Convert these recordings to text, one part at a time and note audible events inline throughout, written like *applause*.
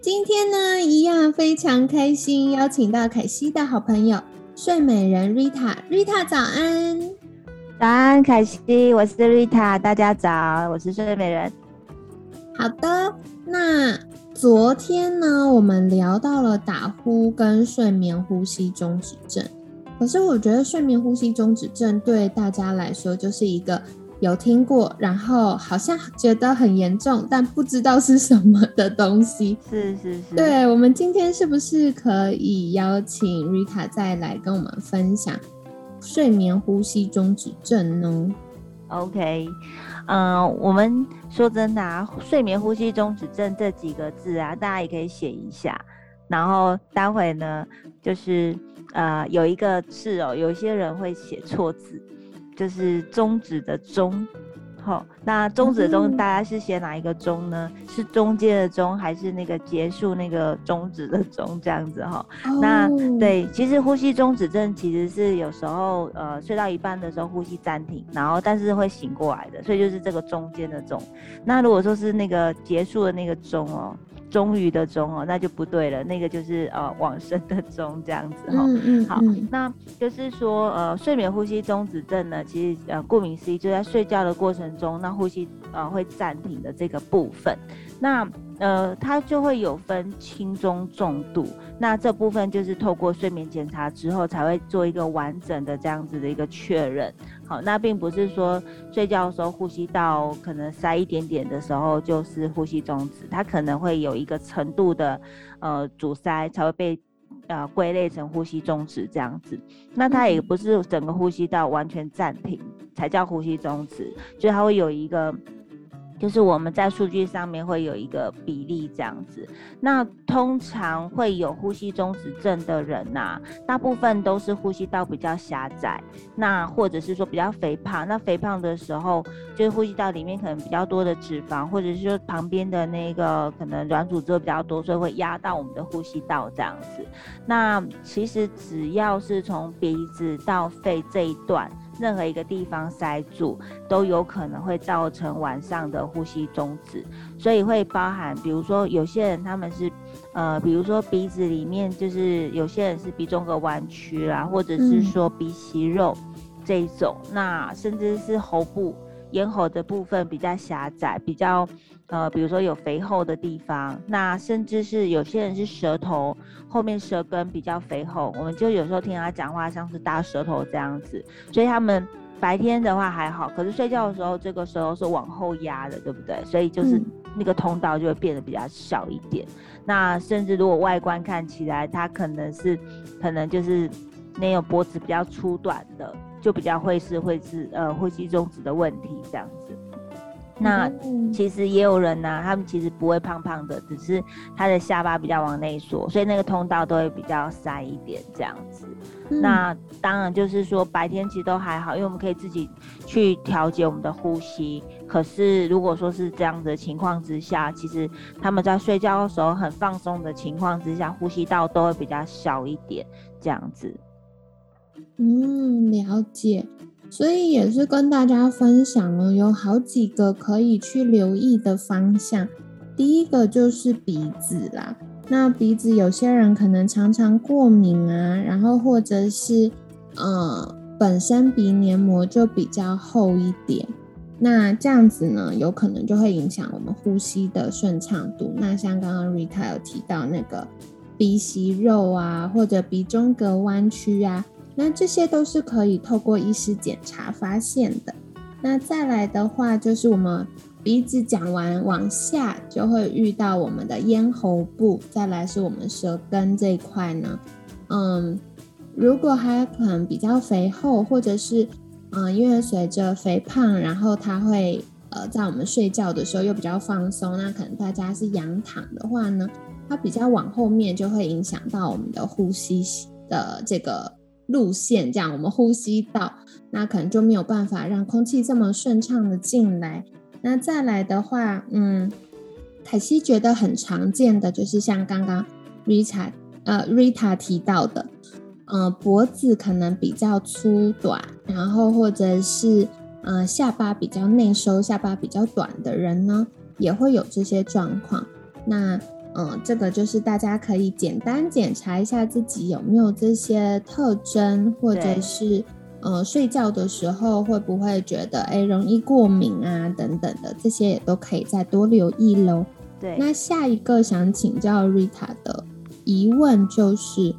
今天呢，一样非常开心，邀请到凯西的好朋友睡美人 Rita，Rita 早安，早安，凯西，我是 Rita，大家早，我是睡美人。好的，那昨天呢，我们聊到了打呼跟睡眠呼吸中止症，可是我觉得睡眠呼吸中止症对大家来说就是一个。有听过，然后好像觉得很严重，但不知道是什么的东西。是是是，对我们今天是不是可以邀请 Rita 再来跟我们分享睡眠呼吸中止症呢？OK，嗯，我们说真的啊，睡眠呼吸中止症这几个字啊，大家也可以写一下，然后待会呢，就是呃有一个字哦，有些人会写错字。就是中指的中，好，那中指的终，大家是写哪一个中呢？是中间的中，还是那个结束那个中指的中？这样子哈，那对，其实呼吸中止症其实是有时候呃睡到一半的时候呼吸暂停，然后但是会醒过来的，所以就是这个中间的中。那如果说是那个结束的那个终哦。终于的终哦，那就不对了，那个就是呃往生的终这样子哈。嗯嗯。好，那就是说呃睡眠呼吸中止症呢，其实呃顾名思义就在睡觉的过程中，那呼吸呃会暂停的这个部分。那呃它就会有分轻中重度，那这部分就是透过睡眠检查之后才会做一个完整的这样子的一个确认。好，那并不是说睡觉的时候呼吸道可能塞一点点的时候就是呼吸中止，它可能会有一个程度的呃阻塞才会被呃归类成呼吸中止这样子。那它也不是整个呼吸道完全暂停才叫呼吸中止，就它会有一个。就是我们在数据上面会有一个比例这样子，那通常会有呼吸中止症的人呐，大部分都是呼吸道比较狭窄，那或者是说比较肥胖，那肥胖的时候就是呼吸道里面可能比较多的脂肪，或者是说旁边的那个可能软组织比较多，所以会压到我们的呼吸道这样子。那其实只要是从鼻子到肺这一段。任何一个地方塞住，都有可能会造成晚上的呼吸终止，所以会包含，比如说有些人他们是，呃，比如说鼻子里面就是有些人是鼻中隔弯曲啦，或者是说鼻息肉这一种，那甚至是喉部。咽喉的部分比较狭窄，比较呃，比如说有肥厚的地方，那甚至是有些人是舌头后面舌根比较肥厚，我们就有时候听他讲话像是大舌头这样子，所以他们白天的话还好，可是睡觉的时候这个舌头是往后压的，对不对？所以就是那个通道就会变得比较小一点。那甚至如果外观看起来，他可能是可能就是那种脖子比较粗短的。就比较会是会是呃呼吸中止的问题这样子，那其实也有人呢，他们其实不会胖胖的，只是他的下巴比较往内缩，所以那个通道都会比较塞一点这样子。那当然就是说白天其实都还好，因为我们可以自己去调节我们的呼吸。可是如果说是这样的情况之下，其实他们在睡觉的时候很放松的情况之下，呼吸道都会比较小一点这样子。嗯，了解。所以也是跟大家分享了，有好几个可以去留意的方向。第一个就是鼻子啦，那鼻子有些人可能常常过敏啊，然后或者是呃本身鼻黏膜就比较厚一点，那这样子呢，有可能就会影响我们呼吸的顺畅度。那像刚刚 Rita 有提到那个鼻息肉啊，或者鼻中隔弯曲啊。那这些都是可以透过医师检查发现的。那再来的话，就是我们鼻子讲完往下，就会遇到我们的咽喉部，再来是我们舌根这一块呢。嗯，如果它可能比较肥厚，或者是嗯，因为随着肥胖，然后它会呃，在我们睡觉的时候又比较放松，那可能大家是仰躺的话呢，它比较往后面就会影响到我们的呼吸的这个路线，这样我们呼吸道那可能就没有办法让空气这么顺畅的进来。那再来的话，嗯，凯西觉得很常见的就是像刚刚 Rita 呃 Rita 提到的，呃，脖子可能比较粗短，然后或者是呃下巴比较内收、下巴比较短的人呢，也会有这些状况。那嗯，这个就是大家可以简单检查一下自己有没有这些特征，或者是。呃，睡觉的时候会不会觉得哎容易过敏啊等等的，这些也都可以再多留意喽。对，那下一个想请教 Rita 的疑问就是，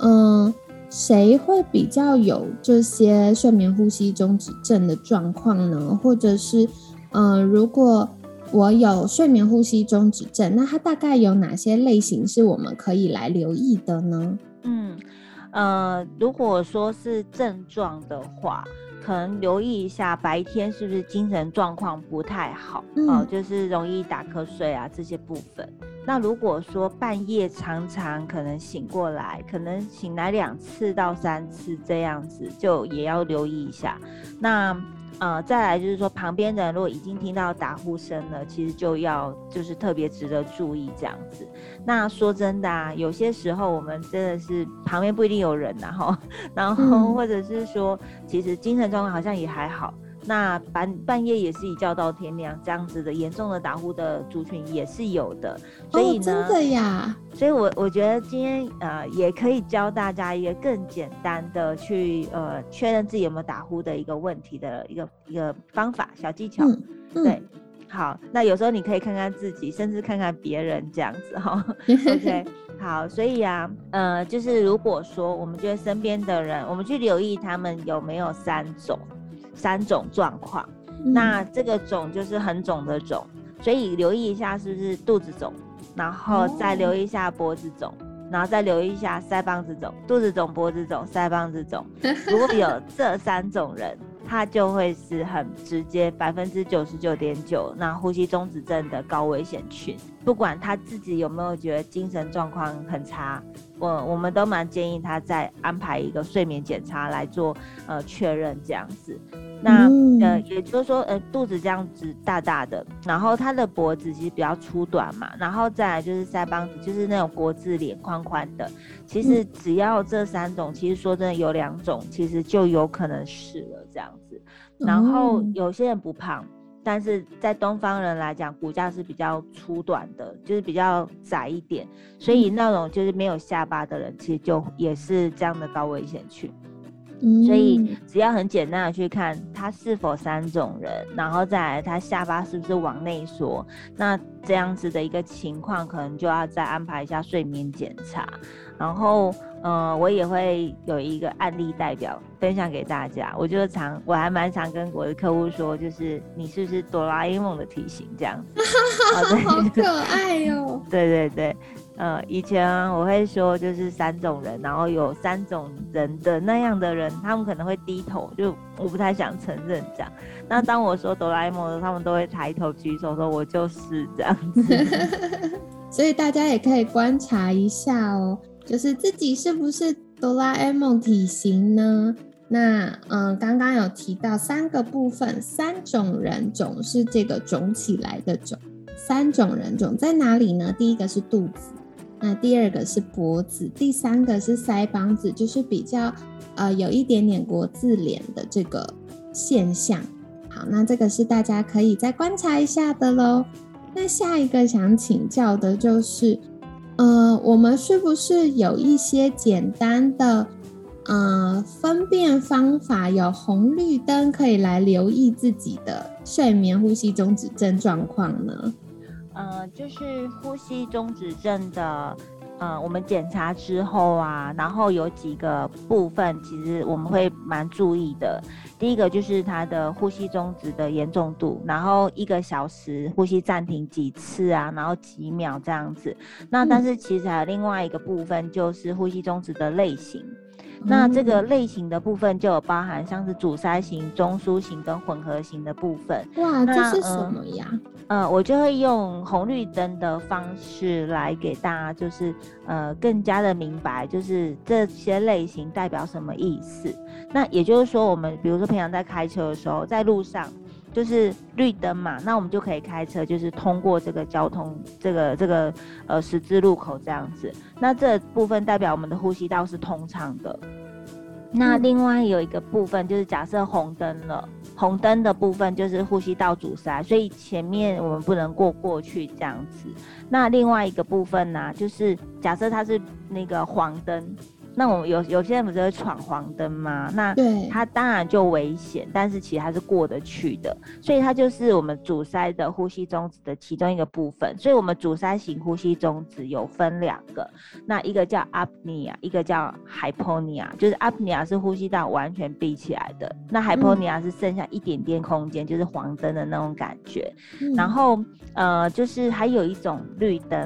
嗯，谁会比较有这些睡眠呼吸中止症的状况呢？或者是，嗯，如果我有睡眠呼吸中止症，那它大概有哪些类型是我们可以来留意的呢？嗯。呃，如果说是症状的话，可能留意一下白天是不是精神状况不太好，哦，就是容易打瞌睡啊这些部分。那如果说半夜常常可能醒过来，可能醒来两次到三次这样子，就也要留意一下。那。呃，再来就是说，旁边的人如果已经听到打呼声了，其实就要就是特别值得注意这样子。那说真的啊，有些时候我们真的是旁边不一定有人 *laughs* 然后，然后或者是说，其实精神状况好像也还好。那半半夜也是一觉到天亮这样子的严重的打呼的族群也是有的，所以呢，真的呀，所以我我觉得今天呃也可以教大家一个更简单的去呃确认自己有没有打呼的一个问题的一个一个方法小技巧，对，好，那有时候你可以看看自己，甚至看看别人这样子哈，*laughs* OK，好，所以啊，呃，就是如果说我们觉得身边的人，我们去留意他们有没有三种。三种状况，那这个肿就是很肿的肿，所以留意一下是不是肚子肿，然后再留意一下脖子肿，然后再留意一下腮帮子肿，肚子肿、脖子肿、腮帮子肿。*laughs* 如果有这三种人，他就会是很直接百分之九十九点九那呼吸中止症的高危险群。不管他自己有没有觉得精神状况很差，我我们都蛮建议他再安排一个睡眠检查来做呃确认这样子。那呃，也就是说，呃，肚子这样子大大的，然后他的脖子其实比较粗短嘛，然后再来就是腮帮子，就是那种国字脸宽宽的。其实只要这三种，其实说真的有两种，其实就有可能是了这样子。然后有些人不胖，但是在东方人来讲，骨架是比较粗短的，就是比较窄一点，所以那种就是没有下巴的人，其实就也是这样的高危险群。所以只要很简单的去看他是否三种人，然后再来他下巴是不是往内缩，那这样子的一个情况，可能就要再安排一下睡眠检查。然后，嗯，我也会有一个案例代表分享给大家。我就常，我还蛮常跟我的客户说，就是你是不是哆啦 A 梦的体型这样子？*laughs* 好可爱 *laughs* 哟！对对对。呃，以前我会说就是三种人，然后有三种人的那样的人，他们可能会低头，就我不太想承认这样。那当我说哆啦 A 梦的时候，他们都会抬头举手说我就是这样子。*laughs* 所以大家也可以观察一下哦，就是自己是不是哆啦 A 梦体型呢？那嗯，刚刚有提到三个部分，三种人种是这个肿起来的肿，三种人种在哪里呢？第一个是肚子。那第二个是脖子，第三个是腮帮子，就是比较呃有一点点国字脸的这个现象。好，那这个是大家可以再观察一下的喽。那下一个想请教的就是，呃，我们是不是有一些简单的呃分辨方法，有红绿灯可以来留意自己的睡眠呼吸中止症状况呢？呃，就是呼吸中止症的，呃，我们检查之后啊，然后有几个部分，其实我们会蛮注意的。第一个就是他的呼吸中止的严重度，然后一个小时呼吸暂停几次啊，然后几秒这样子。那但是其实还有另外一个部分，就是呼吸中止的类型。那这个类型的部分就有包含像是阻塞型、中枢型跟混合型的部分。哇，这是什么呀？呃，我就会用红绿灯的方式来给大家，就是呃更加的明白，就是这些类型代表什么意思。那也就是说，我们比如说平常在开车的时候，在路上。就是绿灯嘛，那我们就可以开车，就是通过这个交通这个这个呃十字路口这样子。那这部分代表我们的呼吸道是通畅的。那另外有一个部分就是假设红灯了，红灯的部分就是呼吸道阻塞，所以前面我们不能过过去这样子。那另外一个部分呢，就是假设它是那个黄灯。那我们有有些人不是会闯黄灯吗？那它当然就危险，但是其实它是过得去的，所以它就是我们阻塞的呼吸中止的其中一个部分。所以我们阻塞型呼吸中止有分两个，那一个叫 apnea，一个叫 hyponia。就是 apnea 是呼吸道完全闭起来的，那 hyponia 是剩下一点点空间，就是黄灯的那种感觉。然后呃，就是还有一种绿灯。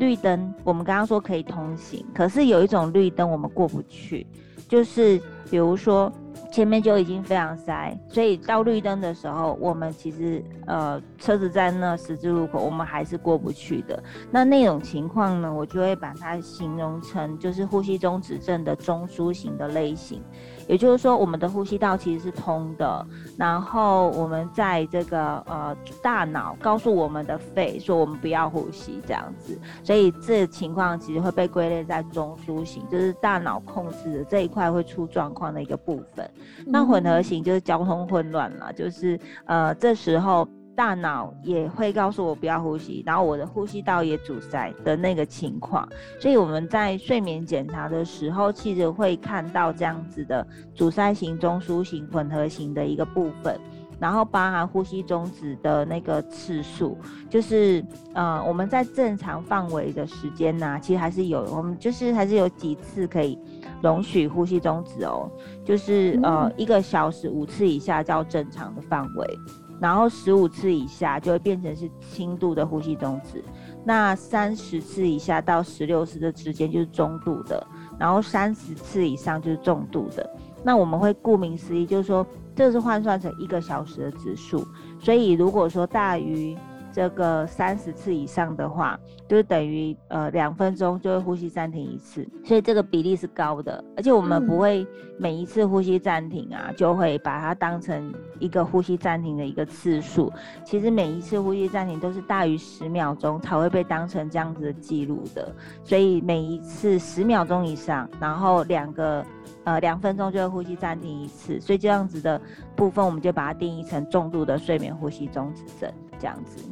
绿灯，我们刚刚说可以通行，可是有一种绿灯我们过不去，就是比如说前面就已经非常塞，所以到绿灯的时候，我们其实呃车子在那十字路口，我们还是过不去的。那那种情况呢，我就会把它形容成就是呼吸中止症的中枢型的类型。也就是说，我们的呼吸道其实是通的，然后我们在这个呃大脑告诉我们的肺说我们不要呼吸这样子，所以这情况其实会被归类在中枢型，就是大脑控制的这一块会出状况的一个部分。那混合型就是交通混乱了，就是呃这时候。大脑也会告诉我不要呼吸，然后我的呼吸道也阻塞的那个情况，所以我们在睡眠检查的时候，其实会看到这样子的阻塞型、中枢型、混合型的一个部分，然后包含呼吸中止的那个次数，就是呃我们在正常范围的时间呢，其实还是有，我们就是还是有几次可以容许呼吸中止哦，就是呃一个小时五次以下叫正常的范围。然后十五次以下就会变成是轻度的呼吸中止，那三十次以下到十六次的之间就是中度的，然后三十次以上就是重度的。那我们会顾名思义，就是说这是换算成一个小时的指数，所以如果说大于。这个三十次以上的话，就是等于呃两分钟就会呼吸暂停一次，所以这个比例是高的。而且我们不会每一次呼吸暂停啊，就会把它当成一个呼吸暂停的一个次数。其实每一次呼吸暂停都是大于十秒钟才会被当成这样子的记录的。所以每一次十秒钟以上，然后两个呃两分钟就会呼吸暂停一次。所以这样子的部分，我们就把它定义成重度的睡眠呼吸中止症这样子。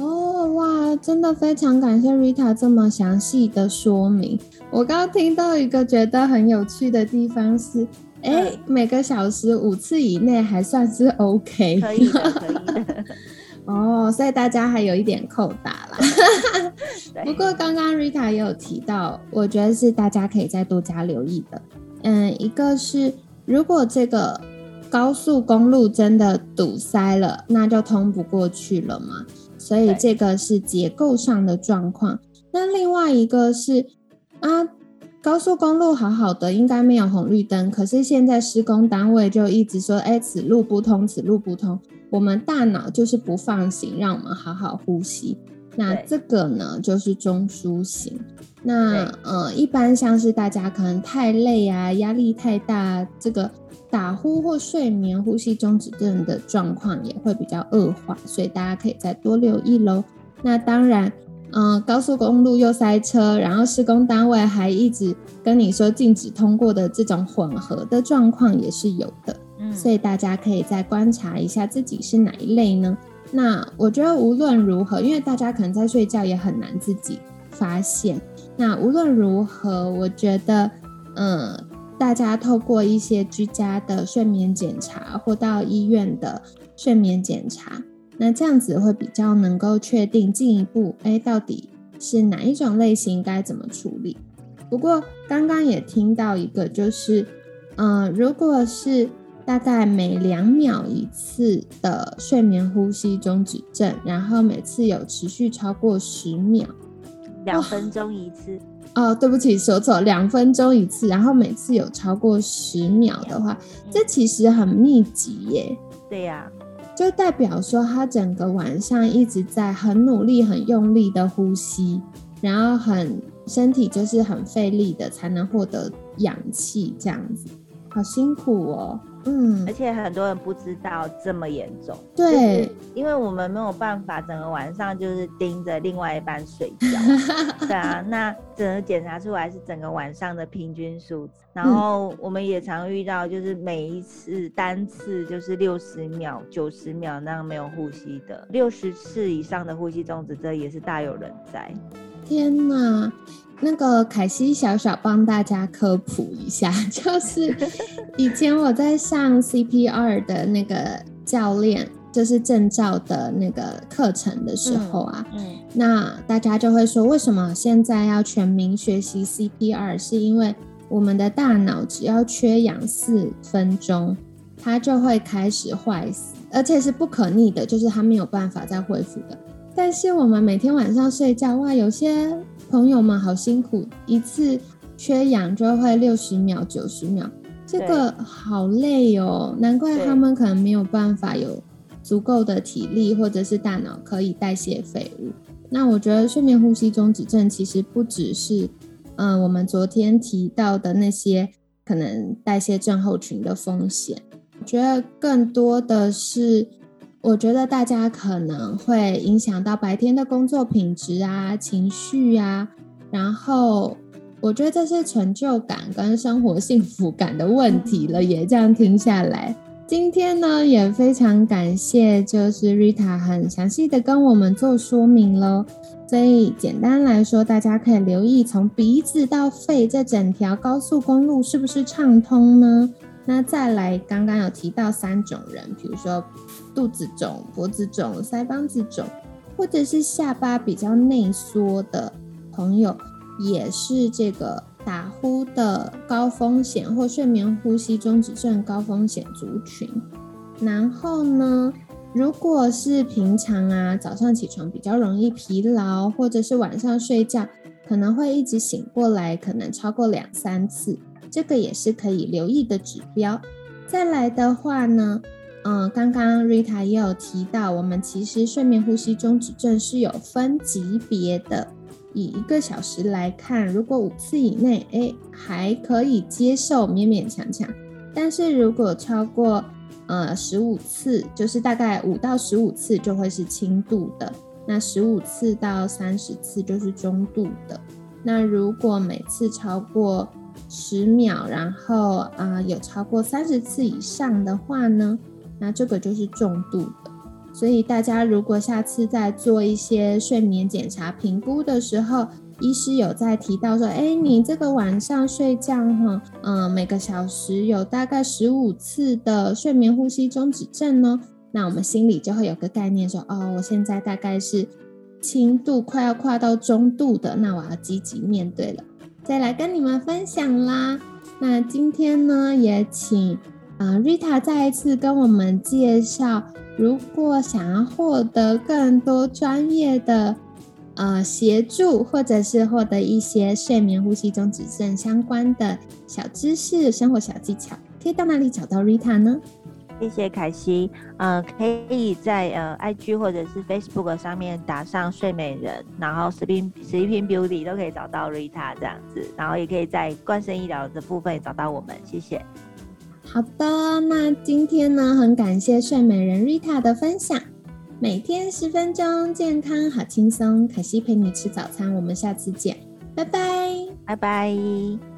哦哇，真的非常感谢 Rita 这么详细的说明。我刚刚听到一个觉得很有趣的地方是，哎，每个小时五次以内还算是 *laughs* OK，可以的，可以的。*laughs* 哦，所以大家还有一点扣打啦。*laughs* 不过刚刚 Rita 也有提到，我觉得是大家可以再多加留意的。嗯，一个是如果这个高速公路真的堵塞了，那就通不过去了嘛。所以这个是结构上的状况。那另外一个是啊，高速公路好好的，应该没有红绿灯，可是现在施工单位就一直说，哎，此路不通，此路不通。我们大脑就是不放行，让我们好好呼吸。那这个呢，就是中枢型。那呃，一般像是大家可能太累啊，压力太大，这个。打呼或睡眠呼吸中止症的状况也会比较恶化，所以大家可以再多留意喽。那当然，嗯，高速公路又塞车，然后施工单位还一直跟你说禁止通过的这种混合的状况也是有的。嗯，所以大家可以再观察一下自己是哪一类呢？那我觉得无论如何，因为大家可能在睡觉也很难自己发现。那无论如何，我觉得，嗯。大家透过一些居家的睡眠检查，或到医院的睡眠检查，那这样子会比较能够确定进一步，哎，到底是哪一种类型该怎么处理。不过刚刚也听到一个，就是，嗯，如果是大概每两秒一次的睡眠呼吸中止症，然后每次有持续超过十秒，两分钟一次。哦，对不起，说错，两分钟一次，然后每次有超过十秒的话，这其实很密集耶。对呀，就代表说他整个晚上一直在很努力、很用力的呼吸，然后很身体就是很费力的才能获得氧气，这样子，好辛苦哦。嗯，而且很多人不知道这么严重，对，因为我们没有办法整个晚上就是盯着另外一半睡觉，*laughs* 对啊，那整个检查出来是整个晚上的平均数字，然后我们也常遇到就是每一次单次就是六十秒、九十秒那样没有呼吸的，六十次以上的呼吸中止这也是大有人在。天哪！那个凯西小小帮大家科普一下，*laughs* 就是以前我在上 CPR 的那个教练，就是证照的那个课程的时候啊，嗯，那大家就会说，为什么现在要全民学习 CPR？是因为我们的大脑只要缺氧四分钟，它就会开始坏死，而且是不可逆的，就是它没有办法再恢复的。但是我们每天晚上睡觉，哇，有些。朋友们好辛苦，一次缺氧就会六十秒、九十秒，这个好累哦。难怪他们可能没有办法有足够的体力，或者是大脑可以代谢废物。那我觉得睡眠呼吸中止症其实不只是，嗯，我们昨天提到的那些可能代谢症候群的风险，我觉得更多的是。我觉得大家可能会影响到白天的工作品质啊、情绪啊，然后我觉得这是成就感跟生活幸福感的问题了。也这样听下来，今天呢也非常感谢，就是 Rita 很详细的跟我们做说明喽。所以简单来说，大家可以留意从鼻子到肺这整条高速公路是不是畅通呢？那再来，刚刚有提到三种人，比如说肚子肿、脖子肿、腮帮子肿，或者是下巴比较内缩的朋友，也是这个打呼的高风险或睡眠呼吸中止症高风险族群。然后呢，如果是平常啊，早上起床比较容易疲劳，或者是晚上睡觉可能会一直醒过来，可能超过两三次。这个也是可以留意的指标。再来的话呢，嗯，刚刚 Rita 也有提到，我们其实睡眠呼吸中止症是有分级别的。以一个小时来看，如果五次以内，哎，还可以接受，勉勉强强。但是如果超过呃十五次，就是大概五到十五次，就会是轻度的。那十五次到三十次就是中度的。那如果每次超过十秒，然后啊，有超过三十次以上的话呢，那这个就是重度的。所以大家如果下次在做一些睡眠检查评估的时候，医师有在提到说，哎，你这个晚上睡觉哈，嗯，每个小时有大概十五次的睡眠呼吸中止症呢，那我们心里就会有个概念说，哦，我现在大概是轻度，快要跨到中度的，那我要积极面对了。再来跟你们分享啦。那今天呢，也请啊 Rita 再一次跟我们介绍，如果想要获得更多专业的呃协助，或者是获得一些睡眠呼吸中止症相关的小知识、生活小技巧，可以到哪里找到 Rita 呢？谢谢凯西，呃，可以在呃 IG 或者是 Facebook 上面打上睡美人，然后 Sleep Sleeping Beauty 都可以找到 Rita 这样子，然后也可以在冠生医疗的部分找到我们，谢谢。好的，那今天呢，很感谢睡美人 Rita 的分享，每天十分钟，健康好轻松，凯西陪你吃早餐，我们下次见，拜拜，拜拜。